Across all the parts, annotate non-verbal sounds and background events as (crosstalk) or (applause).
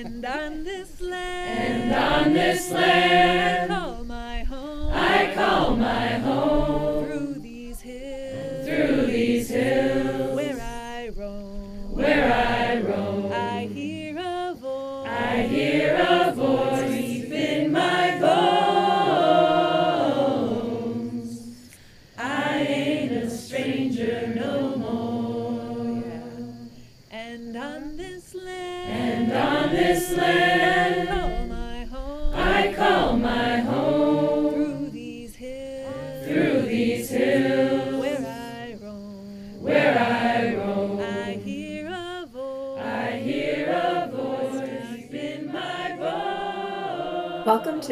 And on this land, and on this land, I call my home. I call my home.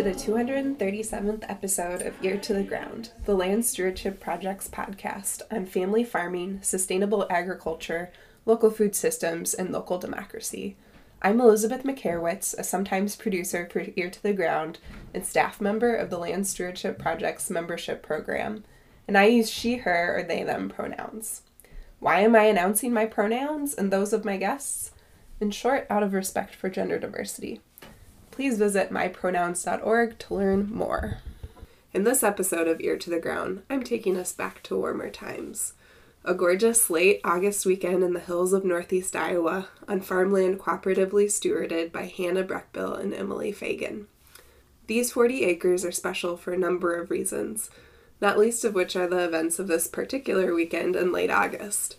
The 237th episode of Ear to the Ground, the Land Stewardship Project's podcast on family farming, sustainable agriculture, local food systems, and local democracy. I'm Elizabeth Makarewicz, a sometimes producer for Ear to the Ground and staff member of the Land Stewardship Project's membership program, and I use she, her, or they, them pronouns. Why am I announcing my pronouns and those of my guests? In short, out of respect for gender diversity please visit mypronouns.org to learn more. In this episode of Ear to the Ground, I'm taking us back to warmer times. A gorgeous late August weekend in the hills of northeast Iowa on farmland cooperatively stewarded by Hannah Breckbill and Emily Fagan. These 40 acres are special for a number of reasons, not least of which are the events of this particular weekend in late August.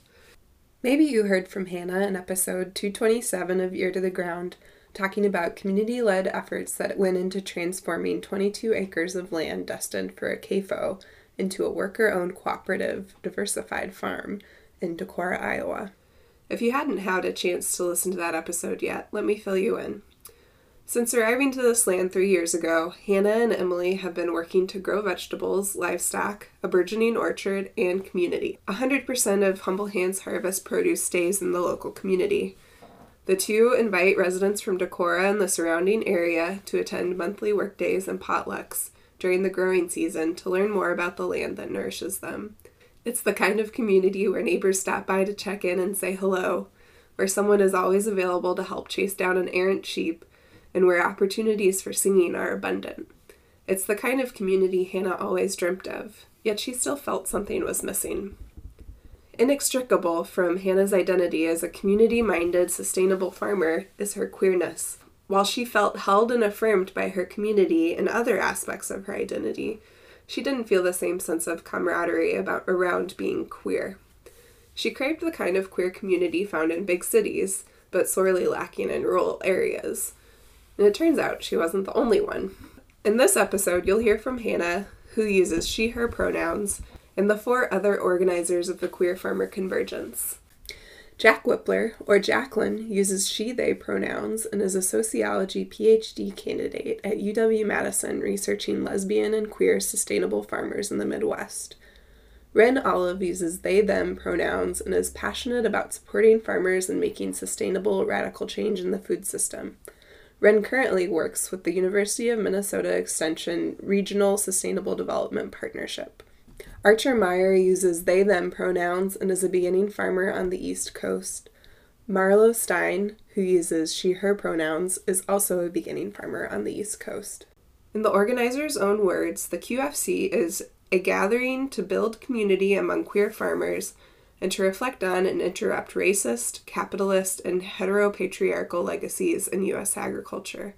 Maybe you heard from Hannah in episode 227 of Ear to the Ground talking about community led efforts that went into transforming 22 acres of land destined for a CAFO into a worker owned cooperative diversified farm in Decorah, Iowa. If you hadn't had a chance to listen to that episode yet, let me fill you in. Since arriving to this land three years ago, Hannah and Emily have been working to grow vegetables, livestock, a burgeoning orchard, and community. 100% of Humble Hands Harvest produce stays in the local community. The two invite residents from Decorah and the surrounding area to attend monthly workdays and potlucks during the growing season to learn more about the land that nourishes them. It's the kind of community where neighbors stop by to check in and say hello, where someone is always available to help chase down an errant sheep, and where opportunities for singing are abundant. It's the kind of community Hannah always dreamt of, yet she still felt something was missing. Inextricable from Hannah's identity as a community minded, sustainable farmer is her queerness. While she felt held and affirmed by her community in other aspects of her identity, she didn't feel the same sense of camaraderie about around being queer. She craved the kind of queer community found in big cities, but sorely lacking in rural areas. And it turns out she wasn't the only one. In this episode, you'll hear from Hannah, who uses she her pronouns, and the four other organizers of the Queer Farmer Convergence. Jack Wypler, or Jacqueline, uses she they pronouns and is a sociology PhD candidate at UW Madison researching lesbian and queer sustainable farmers in the Midwest. Ren Olive uses they them pronouns and is passionate about supporting farmers and making sustainable radical change in the food system. Ren currently works with the University of Minnesota Extension Regional Sustainable Development Partnership. Archer Meyer uses they them pronouns and is a beginning farmer on the East Coast. Marlo Stein, who uses she her pronouns, is also a beginning farmer on the East Coast. In the organizer's own words, the QFC is a gathering to build community among queer farmers and to reflect on and interrupt racist, capitalist, and heteropatriarchal legacies in U.S. agriculture.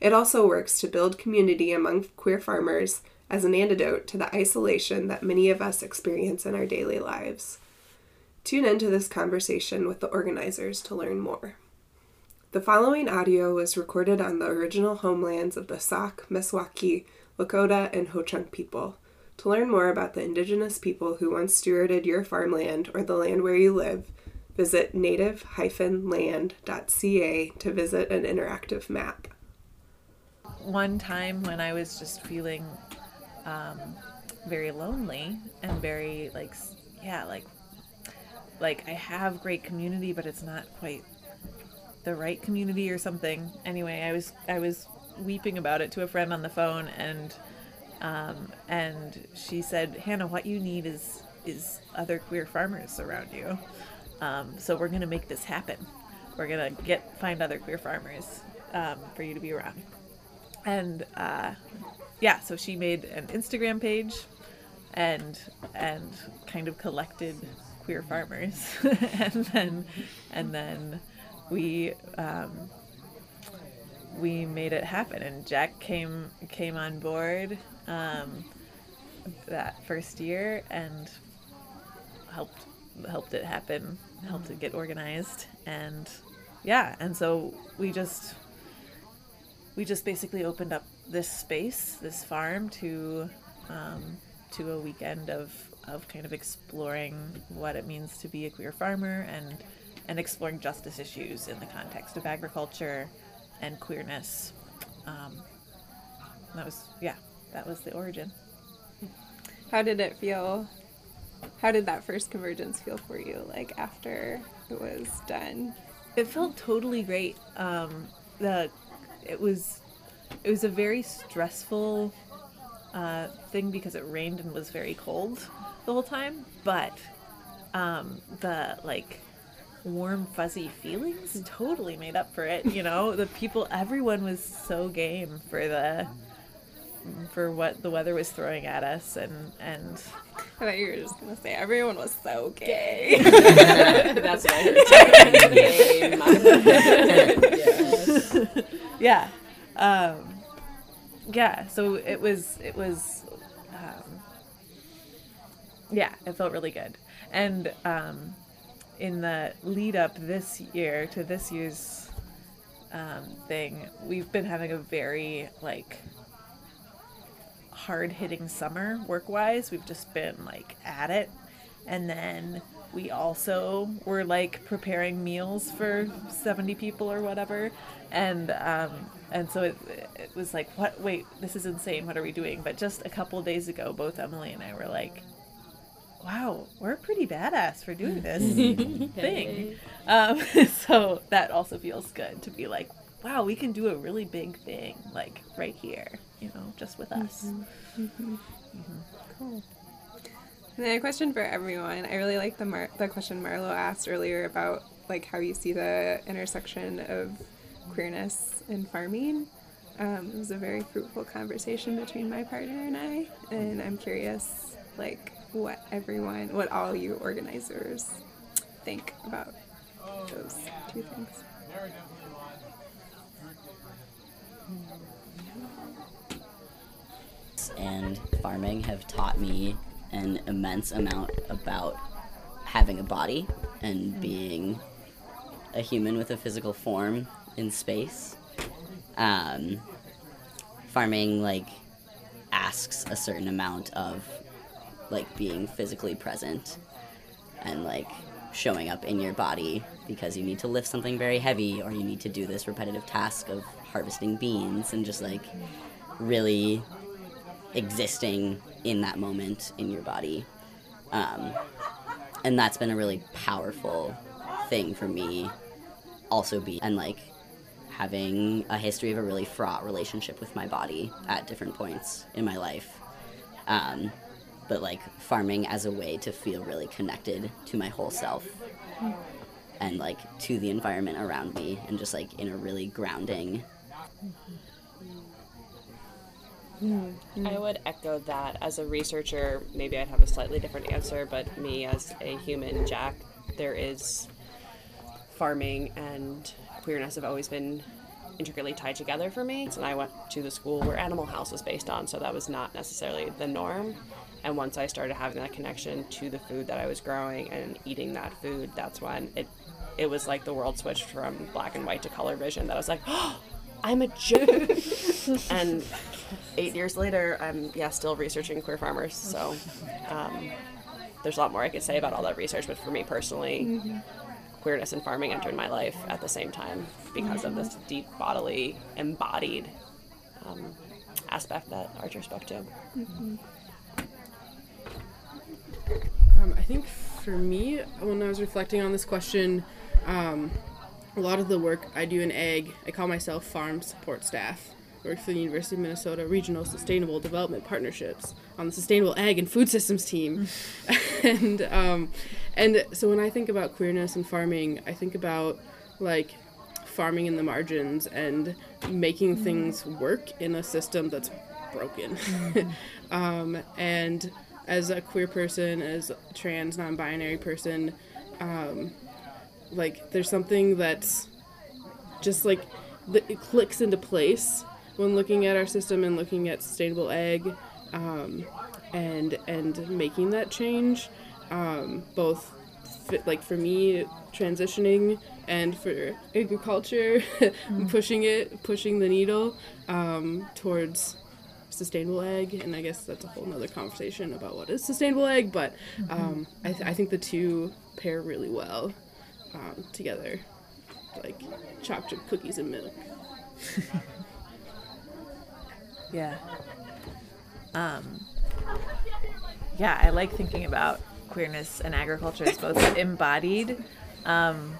It also works to build community among queer farmers as an antidote to the isolation that many of us experience in our daily lives. Tune into this conversation with the organizers to learn more. The following audio was recorded on the original homelands of the Sauk, Meskwaki, Lakota, and Ho Chunk people. To learn more about the indigenous people who once stewarded your farmland or the land where you live, visit native-land.ca to visit an interactive map. One time when I was just feeling um, very lonely and very like, yeah, like, like I have great community, but it's not quite the right community or something. Anyway, I was I was weeping about it to a friend on the phone, and um, and she said, Hannah, what you need is is other queer farmers around you. Um, so we're gonna make this happen. we're gonna get find other queer farmers um, for you to be around. And uh, yeah, so she made an Instagram page and and kind of collected queer farmers, (laughs) and then and then we um, we made it happen. And Jack came came on board um, that first year and helped helped it happen, helped it get organized, and yeah, and so we just we just basically opened up this space, this farm, to um, to a weekend of of kind of exploring what it means to be a queer farmer and and exploring justice issues in the context of agriculture and queerness. Um, that was yeah, that was the origin. How did it feel? How did that first convergence feel for you? Like after it was done? It felt totally great. Um, the it was it was a very stressful uh, thing because it rained and was very cold the whole time, but um, the like warm fuzzy feelings totally made up for it. You know, the people, everyone was so game for the for what the weather was throwing at us and and I thought you were just gonna say everyone was so gay. (laughs) That's what I heard. (laughs) Game. (laughs) yeah um yeah so it was it was um yeah it felt really good. And um in the lead up this year to this year's um thing we've been having a very like hard hitting summer work wise we've just been like at it. And then we also were like preparing meals for 70 people or whatever. And um and so it, it was like what wait this is insane what are we doing? But just a couple days ago both emily and i were like wow we're pretty badass for doing mm-hmm. this (laughs) (laughs) thing. um (laughs) so that also feels good to be like wow we can do a really big thing like right here you know just with us. Mm-hmm. Mm-hmm. Cool. And then a question for everyone. I really like the Mar- the question Marlo asked earlier about like how you see the intersection of queerness and farming. Um, it was a very fruitful conversation between my partner and I, and I'm curious, like, what everyone, what all you organizers think about those two things. and farming have taught me an immense amount about having a body and being a human with a physical form in space. Um, farming like asks a certain amount of like being physically present and like showing up in your body because you need to lift something very heavy or you need to do this repetitive task of harvesting beans and just like really existing in that moment in your body. Um, and that's been a really powerful thing for me also be and like having a history of a really fraught relationship with my body at different points in my life um, but like farming as a way to feel really connected to my whole self and like to the environment around me and just like in a really grounding I would echo that. As a researcher, maybe I'd have a slightly different answer, but me as a human, Jack, there is farming and queerness have always been intricately tied together for me. And I went to the school where Animal House was based on, so that was not necessarily the norm. And once I started having that connection to the food that I was growing and eating that food, that's when it it was like the world switched from black and white to color vision. That I was like, oh, (gasps) I'm a Jew. (laughs) and eight years later, I'm yeah still researching queer farmers. So um, there's a lot more I could say about all that research, but for me personally, queerness and farming entered my life at the same time because of this deep bodily embodied um, aspect that Archer spoke to. Um, I think for me, when I was reflecting on this question, um, a lot of the work I do in ag, I call myself farm support staff. I work for the University of Minnesota Regional Sustainable Development Partnerships on the Sustainable Ag and Food Systems team, (laughs) and um, and so when I think about queerness and farming, I think about like farming in the margins and making things work in a system that's broken. (laughs) um, and as a queer person, as a trans non-binary person, um, like there's something that's just like it clicks into place when looking at our system and looking at sustainable ag um, and and making that change um, both fit, like for me transitioning and for agriculture (laughs) pushing it pushing the needle um, towards sustainable ag. And i guess that's a whole nother conversation about what is sustainable ag but um, I, th- I think the two pair really well um, together. Like chocolate cookies and milk. (laughs) Yeah. Um, yeah, I like thinking about queerness and agriculture is both (laughs) embodied. Um,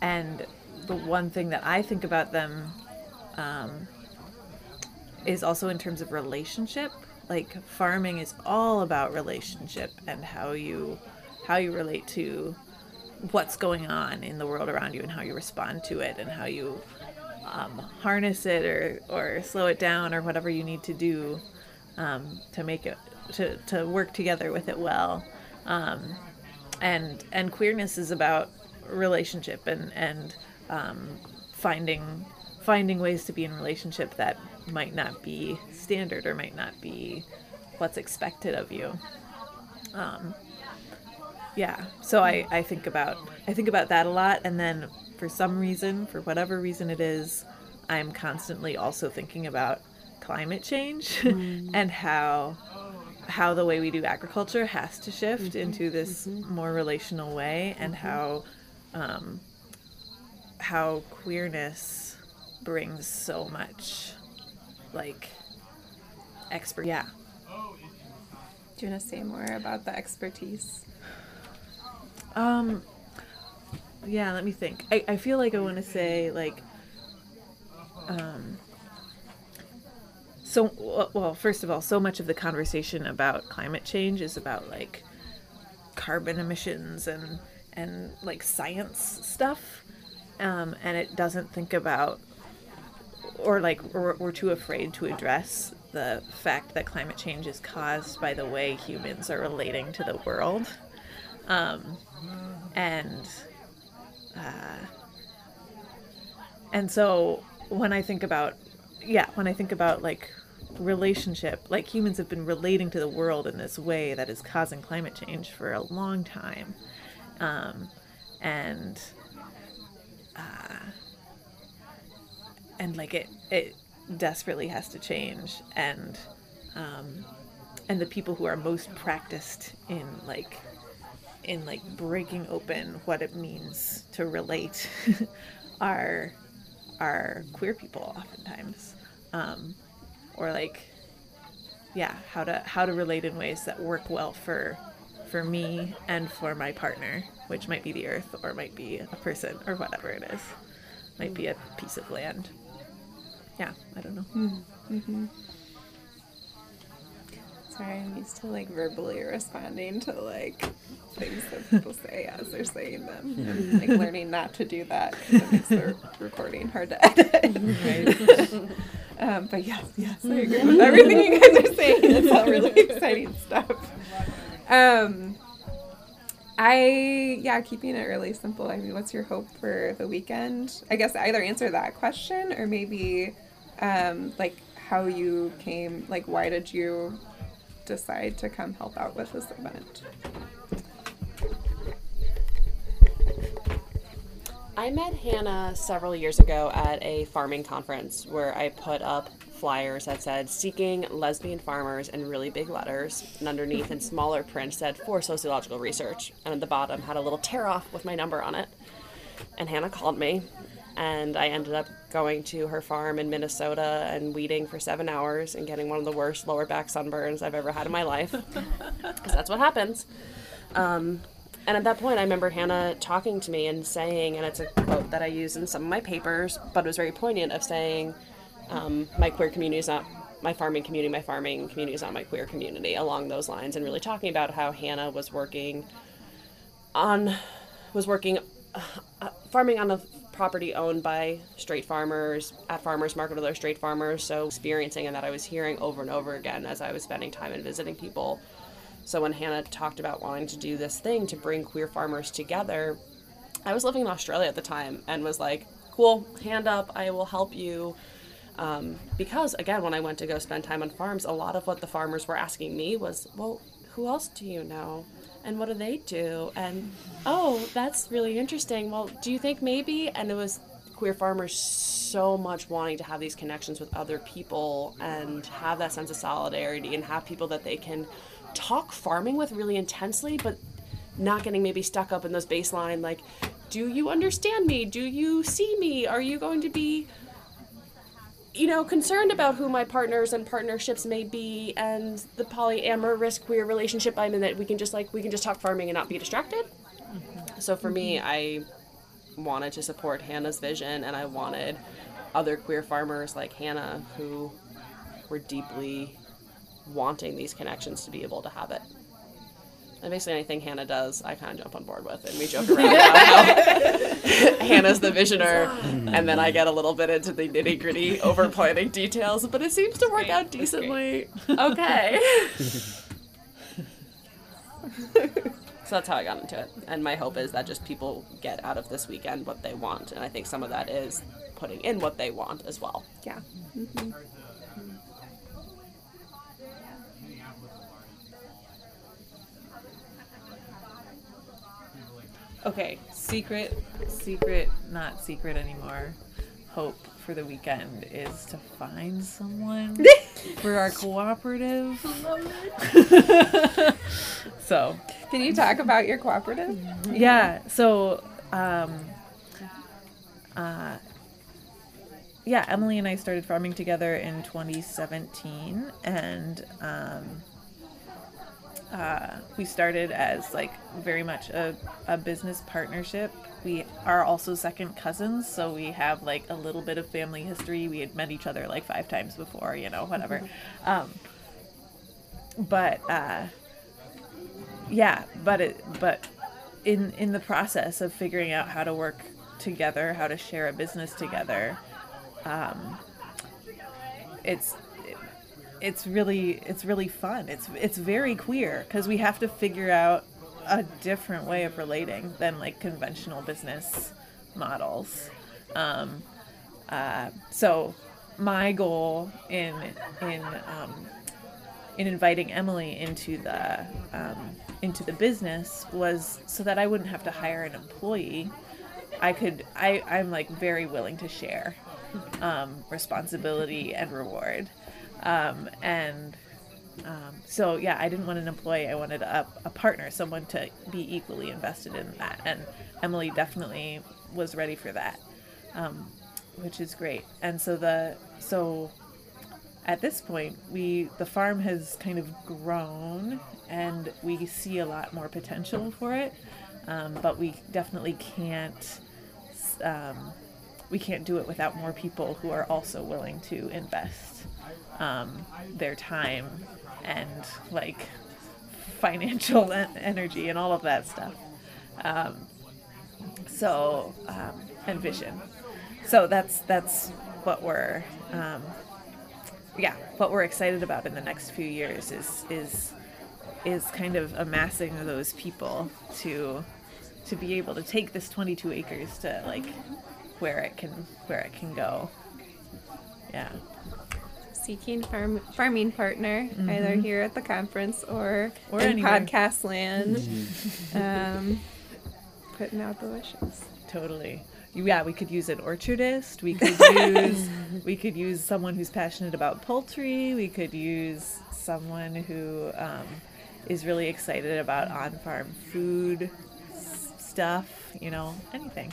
and the one thing that I think about them um, is also in terms of relationship. Like farming is all about relationship and how you how you relate to what's going on in the world around you and how you respond to it and how you um, harness it or, or slow it down or whatever you need to do um, to make it to, to work together with it well um, and and queerness is about relationship and and um, finding finding ways to be in relationship that might not be standard or might not be what's expected of you. Um, yeah so I, I think about i think about that a lot. And then for some reason for whatever reason it is i'm constantly also thinking about climate change (laughs) and how how the way we do agriculture has to shift into this more relational way and how um, how queerness brings so much like expert yeah Do you want to say more about the expertise? Um, yeah, let me think. I, I feel like I want to say like, um, so well, first of all, so much of the conversation about climate change is about like carbon emissions and and like science stuff, um, and it doesn't think about or like we're, we're too afraid to address the fact that climate change is caused by the way humans are relating to the world. Um, and uh, and so when I think about yeah when I think about like relationship like humans have been relating to the world in this way that is causing climate change for a long time. Um, and uh, and like it it desperately has to change. And um, and the people who are most practiced in like in like breaking open what it means to relate (laughs) are are queer people oftentimes. Um, or like yeah how to how to relate in ways that work well for for me and for my partner which might be the earth or might be a person or whatever it is. Might be a piece of land. Yeah i don't know. Mm-hmm. Mm-hmm. Sorry, I'm used to like verbally responding to like things that people (laughs) say as they're saying them. And like learning not to do that 'cause it makes the (laughs) recording hard to edit. Um, but yes, yes, I agree (laughs) with everything you guys are saying. It's all really (laughs) exciting stuff. Um, I yeah, keeping it really simple. I mean, what's your hope for the weekend? I guess either answer that question or maybe um, like how you came. Like, why did you decide to come help out with this event? I met Hannah several years ago at a farming conference where I put up flyers that said seeking lesbian farmers in really big letters, and underneath in smaller print said for sociological research, and at the bottom had a little tear off with my number on it. And Hannah called me, and I ended up going to her farm in Minnesota and weeding for seven hours and getting one of the worst lower back sunburns I've ever had in my life. Because that's what happens. Um, and at that point, I remember Hannah talking to me and saying, and it's a quote that I use in some of my papers, but it was very poignant of saying, um, my queer community is not my farming community, my farming community is not my queer community, along those lines, and really talking about how Hannah was working on, was working, uh, uh, farming on a property owned by straight farmers at farmers market, other straight farmers. So experiencing and that I was hearing over and over again as I was spending time and visiting people. So when Hannah talked about wanting to do this thing to bring queer farmers together, I was living in Australia at the time and was like, cool, hand up, I will help you. Um, because again, when I went to go spend time on farms, a lot of what the farmers were asking me was, well, who else do you know? And what do they do? And oh, that's really interesting. Well, do you think maybe? And it was queer farmers so much wanting to have these connections with other people and have that sense of solidarity and have people that they can talk farming with really intensely, but not getting maybe stuck up in those baseline like, do you understand me? Do you see me? Are you going to be you know, concerned about who my partners and partnerships may be and the polyamorous queer relationship I'm in that we can just like we can just talk farming and not be distracted. Mm-hmm. So for me, I wanted to support Hannah's vision and I wanted other queer farmers like Hannah who were deeply wanting these connections to be able to have it. And basically anything Hannah does, I kind of jump on board with, and we joke around about how (laughs) Hannah's the visioner, and then I get a little bit into the nitty gritty, over planning details, but it seems to work out decently. Okay. (laughs) so that's how I got into it, and my hope is that just people get out of this weekend what they want, and I think some of that is putting in what they want as well. Yeah. Mm-hmm. Okay, secret, secret, not secret anymore. Hope for the weekend is to find someone (laughs) for our cooperative. (laughs) so, Can you talk about your cooperative? yeah, so, um, uh, yeah, Emily and I started farming together in 2017, and um, uh, we started as like very much a, a business partnership. We are also second cousins, so we have like a little bit of family history. We had met each other like five times before, you know, whatever. Um, but uh, yeah, but it but in in the process of figuring out how to work together, how to share a business together, um, it's it's really it's really fun. It's it's very queer because we have to figure out a different way of relating than like conventional business models. Um, uh, so my goal in in um, in inviting Emily into the um, into the business was so that I wouldn't have to hire an employee. I could I I'm like very willing to share um, responsibility and reward. Um, and um, so, yeah, I didn't want an employee. I wanted a, a partner, someone to be equally invested in that. And Emily definitely was ready for that, um, which is great. And so the so at this point, we the farm has kind of grown, and we see a lot more potential for it. Um, but we definitely can't um, we can't do it without more people who are also willing to invest um, their time and like financial (laughs) en- energy and all of that stuff. Um, so um, and vision. So that's that's what we're um, yeah what we're excited about in the next few years is is is kind of amassing those people to to be able to take this 22 acres to like where it can where it can go. Yeah. Seeking farm, farming partner, either here at the conference or, Or in anywhere. podcast land. um, putting out the wishes. Totally. Yeah, we could use an orchardist. We could (laughs) use we could use someone who's passionate about poultry. We could use someone who um, is really excited about on-farm food s- stuff. You know, anything.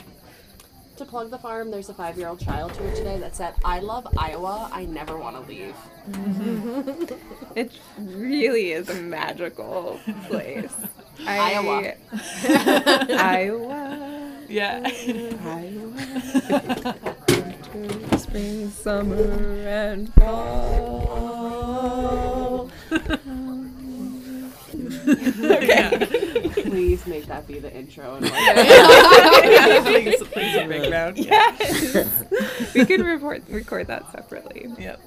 To plug the farm, there's a five year old child here today that said, I love Iowa, I never want to leave. (laughs) It really is a magical place. I- Iowa. (laughs) Iowa. Yeah. Iowa. Winter, (laughs) Spring, summer, and fall. okay. Please make that be the intro. And (laughs) please, please a big round. Yes. we could report, record that separately. Yep.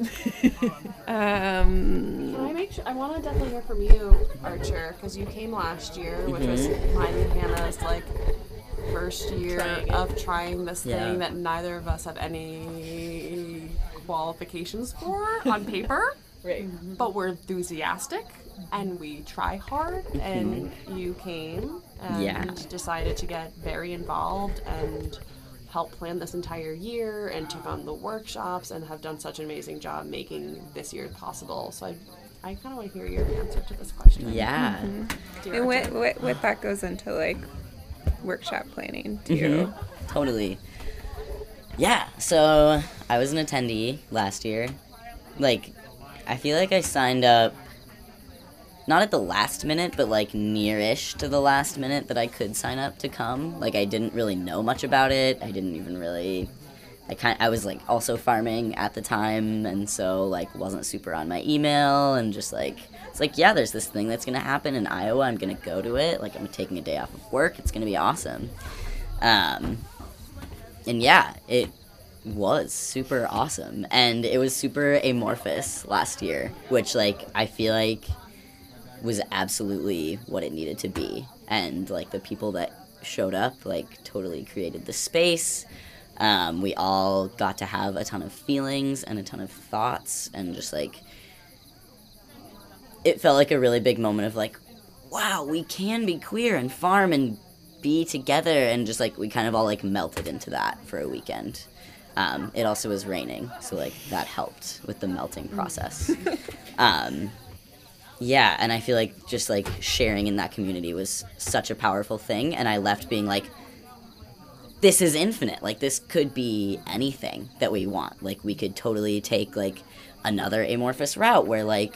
Um, Can I make sure? I want to definitely hear from you, Archer, because you came last year, which was mine and Hannah's like first year Trying it. of trying this Yeah. thing that neither of us have any qualifications for on paper. (laughs) Right. but we're enthusiastic and we try hard and you came and Yeah. decided to get very involved and help plan this entire year and took on the workshops and have done such an amazing job making this year possible so i, I kind of want to hear your answer to this question Yeah. dear and what, what, what that goes into like workshop planning too. Mhm. Totally. Yeah, so I was an attendee last year. Like, I feel like I signed up not at the last minute, but like near-ish to the last minute that I could sign up to come. Like, I didn't really know much about it. I didn't even really. I kind I was like also farming at the time, and so like wasn't super on my email, and just like it's like yeah, there's this thing that's gonna happen in Iowa. I'm gonna go to it. Like I'm taking a day off of work. It's gonna be awesome. Um, and yeah, it was super awesome, and it was super amorphous last year, which like I feel like was absolutely what it needed to be, and like the people that showed up like totally created the space. Um, we all got to have a ton of feelings and a ton of thoughts, and just like it felt like a really big moment of like, wow, we can be queer and farm and be together, and just like we kind of all like melted into that for a weekend. Um, it also was raining, so like that helped with the melting process. (laughs) um, yeah, and I feel like just like sharing in that community was such a powerful thing, and I left being like, this is infinite. Like this could be anything that we want. Like we could totally take like another amorphous route where like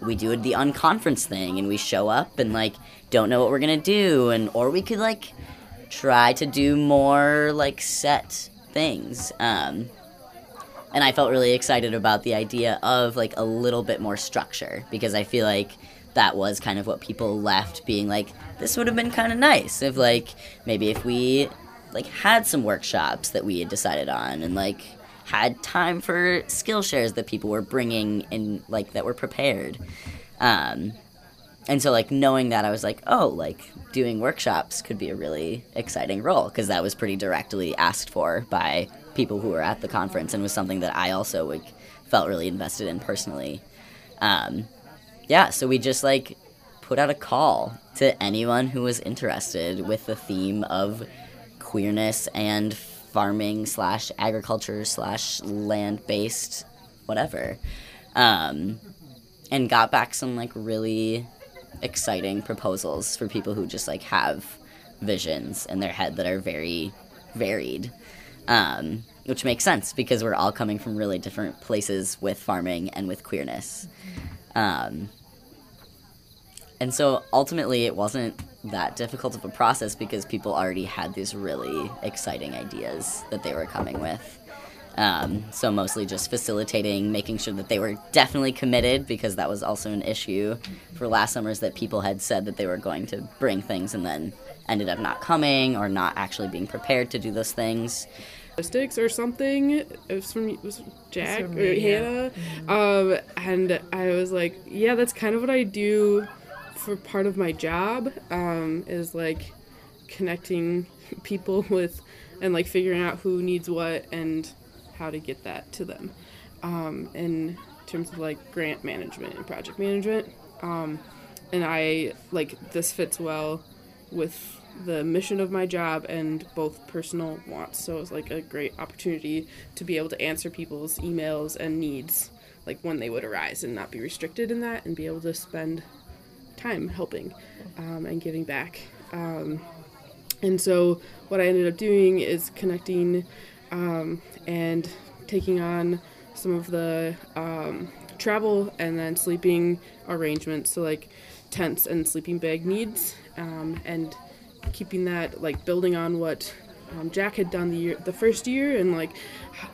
we do the unconference thing and we show up and like don't know what we're gonna do and or we could like try to do more like set things. Um, and I felt really excited about the idea of like a little bit more structure because I feel like that was kind of what people left being like this would have been kind of nice if like maybe if we like had some workshops that we had decided on and like had time for skill shares that people were bringing and like that were prepared. Um, and so like knowing that i was like oh like doing workshops could be a really exciting role because that was pretty directly asked for by people who were at the conference and was something that i also like felt really invested in personally. Um, yeah so we just like put out a call to anyone who was interested with the theme of queerness and farming slash agriculture slash land based whatever um, and got back some like really exciting proposals for people who just like have visions in their head that are very varied um, which makes sense because we're all coming from really different places with farming and with queerness um, and so ultimately it wasn't that difficult of a process because people already had these really exciting ideas that they were coming with um, so mostly just facilitating, making sure that they were definitely committed because that was also an issue for last summers that people had said that they were going to bring things and then ended up not coming or not actually being prepared to do those things. Statistics or something. It was from it was Jack from or me, yeah. Hannah, um, and I was like, yeah, that's kind of what I do for part of my job. Um, is like connecting (laughs) people with and like figuring out who needs what and how to get that to them. Um, in terms of like grant management and project management, um, and I like this fits well with the mission of my job and both personal wants. So it's like a great opportunity to be able to answer people's emails and needs like when they would arise and not be restricted in that and be able to spend time helping um, and giving back. Um, and so what I ended up doing is connecting um, and taking on some of the um, travel and then sleeping arrangements. So like tents and sleeping bag needs um, and keeping that like building on what um, Jack had done the year, the first year and like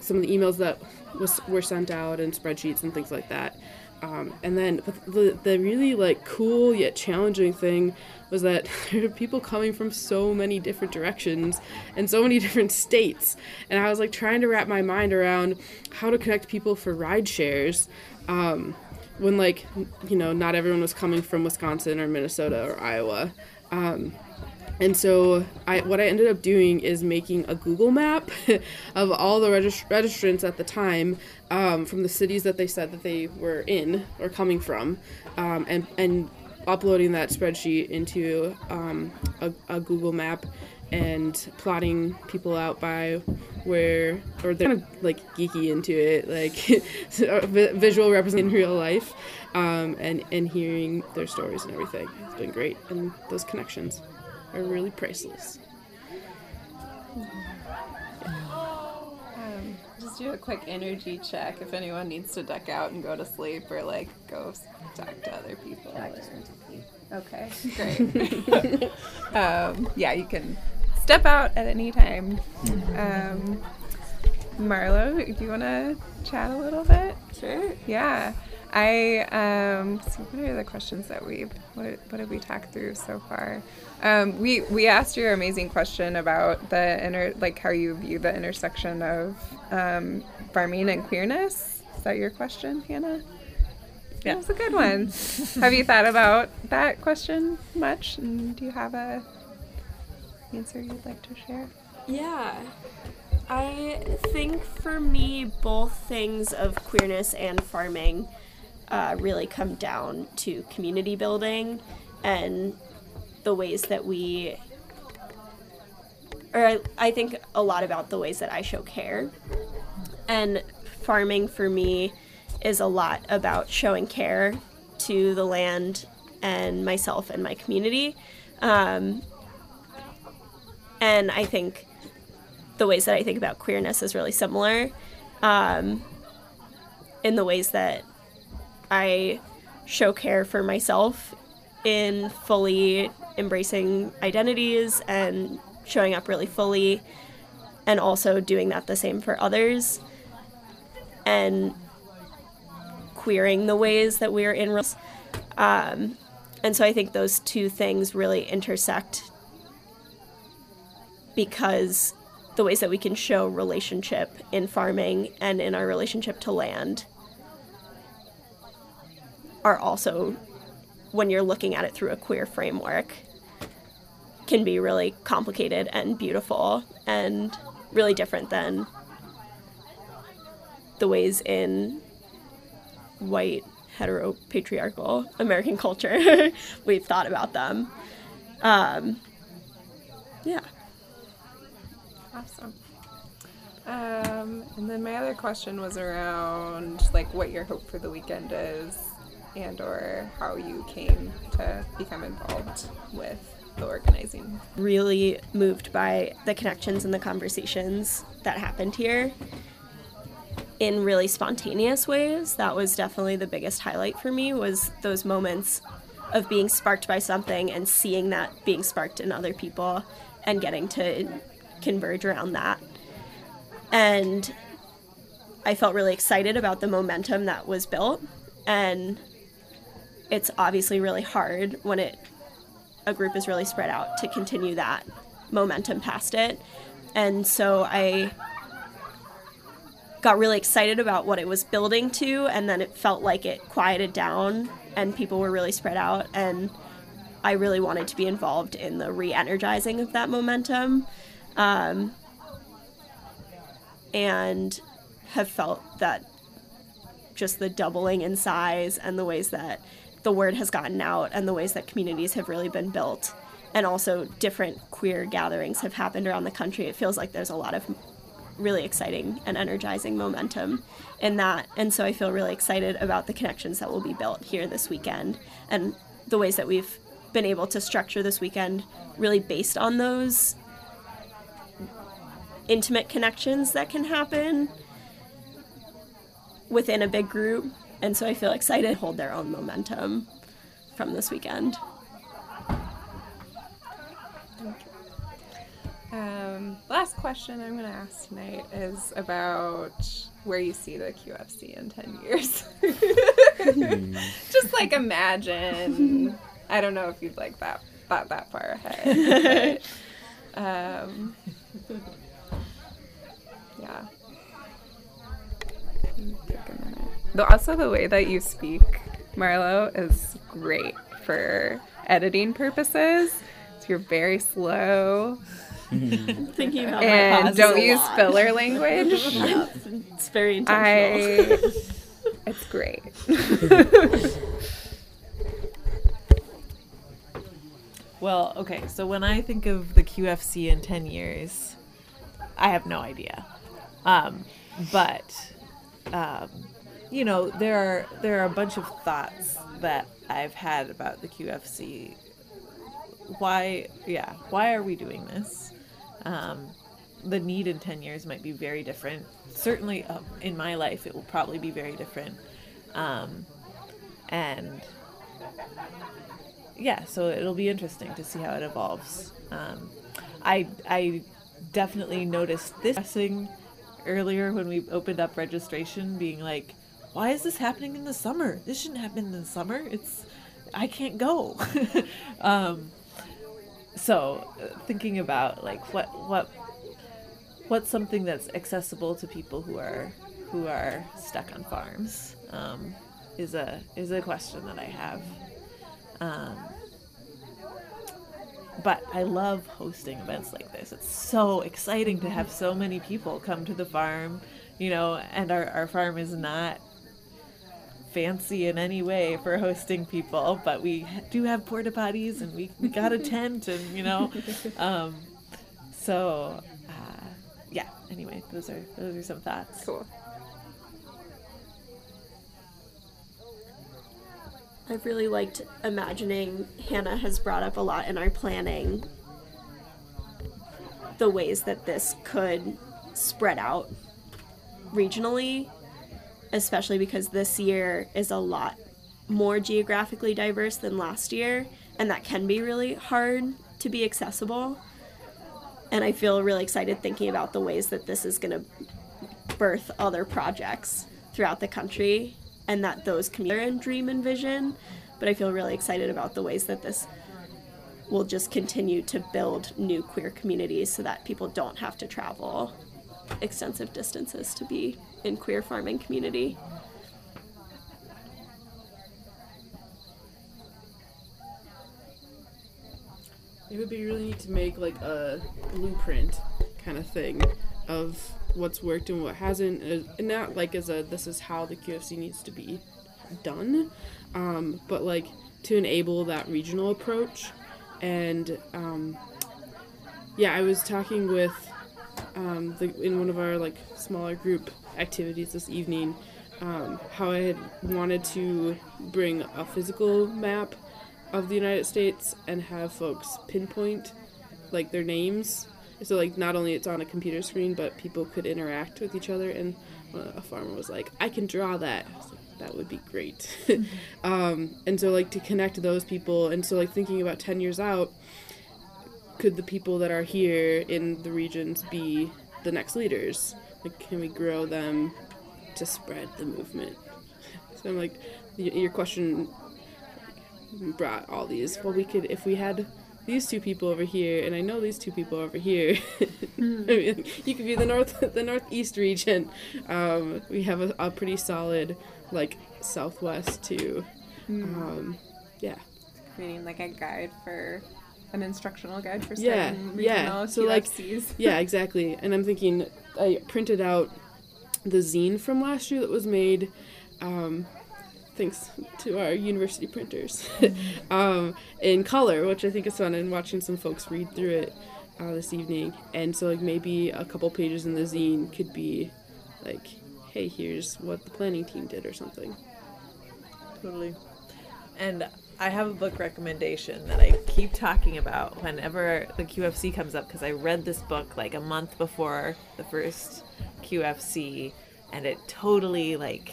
some of the emails that was were sent out and spreadsheets and things like that. Um, and then the, the really like cool yet challenging thing was that (laughs) there are people coming from so many different directions and so many (laughs) different states. And I was like trying to wrap my mind around how to connect people for ride shares. Um, when like you know not everyone was coming from Wisconsin or Minnesota or Iowa. Um, and so I, what I ended up doing is making a Google map (laughs) of all the regist- registrants at the time um, from the cities that they said that they were in or coming from, um, and and uploading that spreadsheet into um, a, a Google map and plotting people out by where or they're kind of like geeky into it like (laughs) visual representing real life um, and and hearing their stories and everything. It's been great and those connections are really priceless Um, just do a quick energy check if anyone needs to duck out and go to sleep or like go talk to other people. Okay, great. (laughs) um, yeah, you can step out at any time. Um, Marlo, do you want to chat a little bit? Sure. Yeah. I um so what are the questions that we've what, did- what did we talked through so far? Um, we we asked your amazing question about the inter like how you view the intersection of um, farming and queerness. Is that your question, Hannah? Yeah. That was a good one. have you thought about that question much? And do you have a answer you'd like to share? Yeah. I think for me, both things of queerness and farming uh, really come down to community building and the ways that we, or I, I think a lot about the ways that I show care. And farming for me is a lot about showing care to the land and myself and my community. Um, and I think the ways that I think about queerness is really similar um, in the ways that I show care for myself in fully embracing identities and showing up really fully, and also doing that the same for others, and queering the ways that we're in. Um, and so I think those two things really intersect because the ways that we can show relationship in farming and in our relationship to land are also when you're looking at it through a queer framework can be really complicated and beautiful and really different than the ways in white heteropatriarchal american culture (laughs) we've thought about them. Um, yeah. Awesome. Um, and then my other question was around like what your hope for the weekend is, and or how you came to become involved with the organizing. really moved by the connections and the conversations that happened here in really spontaneous ways that was definitely the biggest highlight for me was those moments of being sparked by something and seeing that being sparked in other people and getting to converge around that and i felt really excited about the momentum that was built and it's obviously really hard when it a group is really spread out to continue that momentum past it. And so I got really excited about what it was building to, and then it felt like it quieted down and people were really spread out. And I really wanted to be involved in the re energizing of that momentum. Um, and have felt that just the doubling in size and the ways that the word has gotten out and the ways that communities have really been built and also different queer gatherings have happened around the country it feels like there's a lot of really exciting and energizing momentum in that and so i feel really excited about the connections that will be built here this weekend and the ways that we've been able to structure this weekend really based on those intimate connections that can happen within a big group. And so I feel excited to hold their own momentum from this weekend. Um, last question I'm going to ask tonight is about where you see the QFC in 10 years. (laughs) Just like imagine. I don't know if you'd like that thought that far ahead. But, (laughs) um, yeah. Take a minute. Though also the way that you speak, Marlo, is great for editing purposes. So you're very slow (laughs) Thinking about and don't use lot. filler (laughs) language. It's very intentional. I. It's great. (laughs) Well, okay, so when I think of the QFC in 10 years, I have no idea. Um, but, um, you know, there are there are a bunch of thoughts that I've had about the QFC. Why, yeah, why are we doing this? Um, the need in 10 years might be very different. Certainly, uh, in my life, it will probably be very different. Um, and yeah, so it'll be interesting to see how it evolves. Um, I I definitely noticed this earlier when we opened up registration, being like, "Why is this happening in the summer? This shouldn't happen in the summer. It's I can't go." (laughs) um, so uh, thinking about like what what what's something that's accessible to people who are who are stuck on farms um, is a is a question that I have. Um, but I love hosting events like this. It's so exciting to have so many people come to the farm, you know, and our, our farm is not fancy in any way for hosting people, but we do have porta potties and we, we got a tent and, you know, (laughs) um, so uh, yeah, anyway, those are, those are some thoughts. Cool. I've really liked imagining, Hannah has brought up a lot in our planning the ways that this could spread out regionally, especially because this year is a lot more geographically diverse than last year, and that can be really hard to be accessible. And I feel really excited thinking about the ways that this is going to birth other projects throughout the country and that those can be in dream and vision. But I feel really excited about the ways that this will just continue to build new queer communities so that people don't have to travel extensive distances to be in queer farming community. It would be really neat to make like a blueprint kind of thing of what's worked and what hasn't, uh, and not like as a this is how the QFC needs to be done, um, but like to enable that regional approach. And um, yeah, I was talking with um, the, in one of our like smaller group activities this evening um, how I had wanted to bring a physical map of the United States and have folks pinpoint like their names. So like not only it's on a computer screen, but people could interact with each other. And uh, a farmer was like, "I can draw that." Like, that would be great. (laughs) um, and so like to connect those people, and so like thinking about ten years out, could the people that are here in the regions be the next leaders? Like, can we grow them to spread the movement? (laughs) So I'm like, your question brought all these. Well, we could if we had these two people over here, and I know these two people over here. (laughs) I mean, you could be the north, (laughs) the northeast region. Um, we have a, a pretty solid like southwest too. Um, yeah, Creating like a guide for an instructional guide for Yeah, certain yeah. regional So, like, yeah, (laughs) exactly. And I'm thinking, I printed out the zine from last year that was made, um, thanks to our university printers, (laughs) um, in color, which I think is fun. And watching some folks read through it uh, this evening, and so like maybe a couple pages in the zine could be like, hey, here's what the planning team did or something. Totally. And I have a book recommendation that I keep talking about whenever the QFC comes up because I read this book like a month before the first QFC and it totally like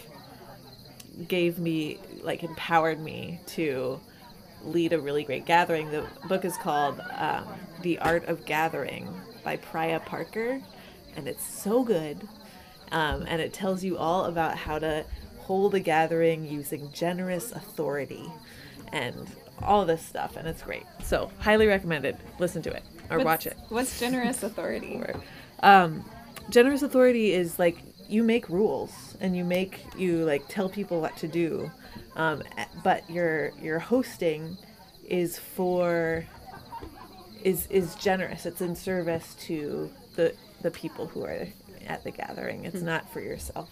gave me like empowered me to lead a really great gathering. The book is called um, The Art of Gathering by Priya Parker, and it's so good. Um, and it tells you all about how to hold a gathering using generous authority and all this stuff, and it's great. So, highly recommended. Listen to it or watch it. What's generous authority? (laughs) Um, generous authority is like you make rules and you make you like tell people what to do, um, but your your hosting is for is is generous. It's in service to the the people who are at the gathering. It's not for yourself.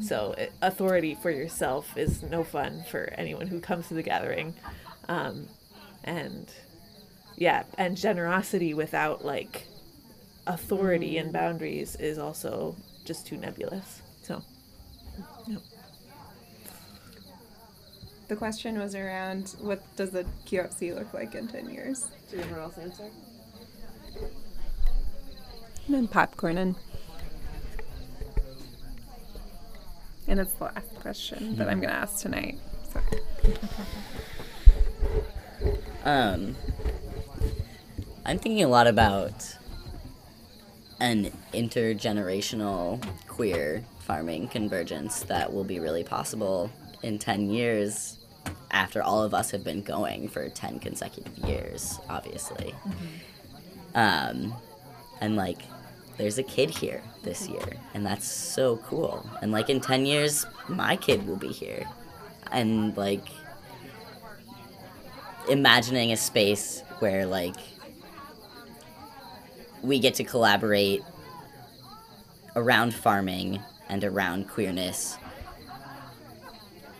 So authority for yourself is no fun for anyone who comes to the gathering, um, and yeah, and generosity without like authority and boundaries is also just too nebulous. So The question was around what does the QFC look like in 10 years? Did everyone else answer? And then and. It's the last question that I'm going to ask tonight. So. Um, I'm thinking a lot about an intergenerational queer farming convergence that will be really possible in 10 years after all of us have been going for 10 consecutive years, obviously. Um, and like, there's a kid here this year, and that's so cool. And like, in 10 years, my kid will be here. And like, imagining a space where like we get to collaborate around farming and around queerness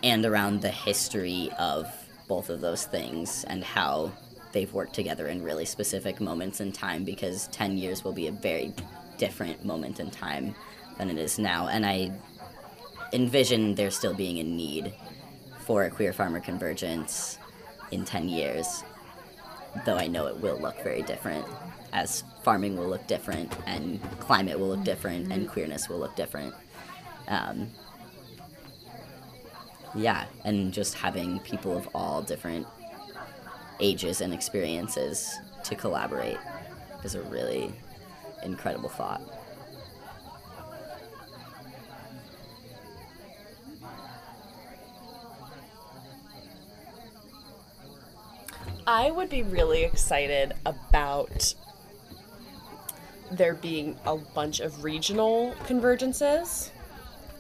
and around the history of both of those things and how they've worked together in really specific moments in time because 10 years will be a very different moment in time than it is now and i envision there still being a need for a queer farmer convergence in 10 years, though I know it will look very different, as farming will look different, and climate will look different, and queerness will look different. Um, yeah, and just having people of all different ages and experiences to collaborate is a really incredible thought. I would be really excited about there being a bunch of regional convergences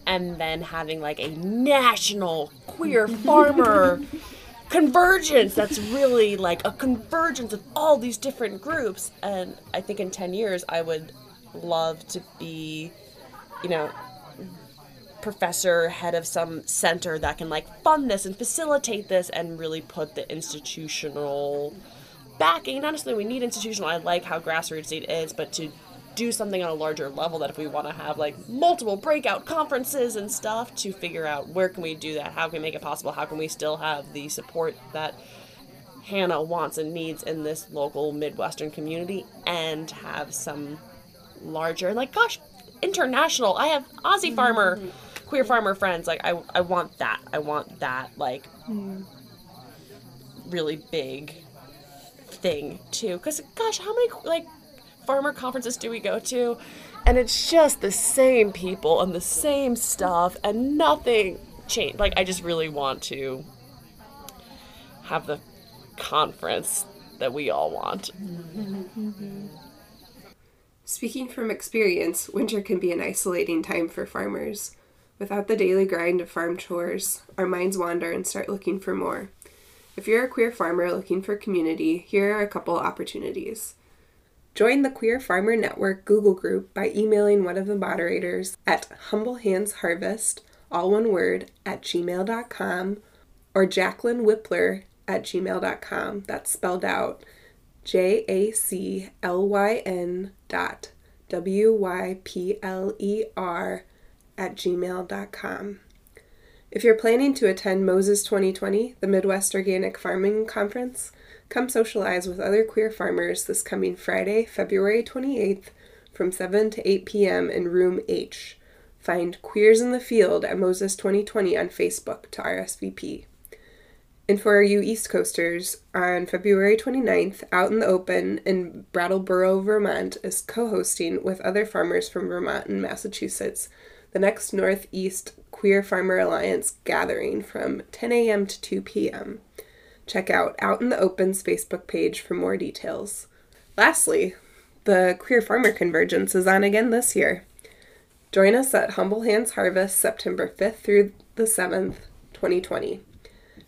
and then having like a national queer farmer (laughs) convergence. That's really like a convergence of all these different groups. And i think in 10 years i would love to be you know professor head of some center that can like fund this and facilitate this and really put the institutional backing. Not we need institutional. I like how grassroots it is but to do something on a larger level that if we want to have like multiple breakout conferences and stuff to figure out where can we do that how can we make it possible how can we still have the support that hannah wants and needs in this local midwestern community and have some larger like gosh international i have aussie mm-hmm. farmer queer farmer friends like i, I want that i want that like mm-hmm. really big thing too. Because gosh how many like farmer conferences do we go to and it's just the same people and the same stuff and nothing changed like i just really want to have the conference that we all want Speaking from experience, winter can be an isolating time for farmers. Without the daily grind of farm chores, our minds wander and start looking for more. If you're a queer farmer looking for community, here are a couple opportunities. Join the Queer Farmer Network Google group by emailing one of the moderators at humblehandsharvest, all one word, at gmail.com or Jaclyn Wypler at gmail.com. That's spelled out J A C L Y N dot W Y P L E R at gmail.com. If you're planning to attend Moses 2020, the Midwest Organic Farming Conference, come socialize with other queer farmers this coming Friday, February 28th from 7 to 8 p.m. in Room H. Find Queers in the Field at Moses 2020 on Facebook to RSVP. And for you East Coasters, on February 29th, Out in the Open in Brattleboro, Vermont is co hosting with other farmers from Vermont and Massachusetts the next Northeast Queer Farmer Alliance gathering from 10 a.m. to 2 p.m. Check out Out in the Open's Facebook page for more details. Lastly, the Queer Farmer Convergence is on again this year. Join us at Humble Hands Harvest September 5th through the 7th, 2020.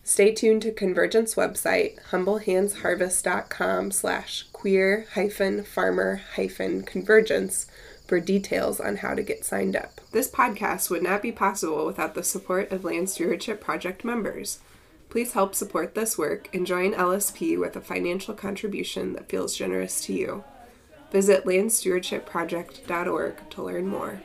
Stay tuned to Convergence website, humblehandsharvest.com slash queer hyphen farmer hyphen convergence for details on how to get signed up. This podcast would not be possible without the support of Land Stewardship Project members. Please help support this work and join LSP with a financial contribution that feels generous to you. Visit landstewardshipproject.org to learn more.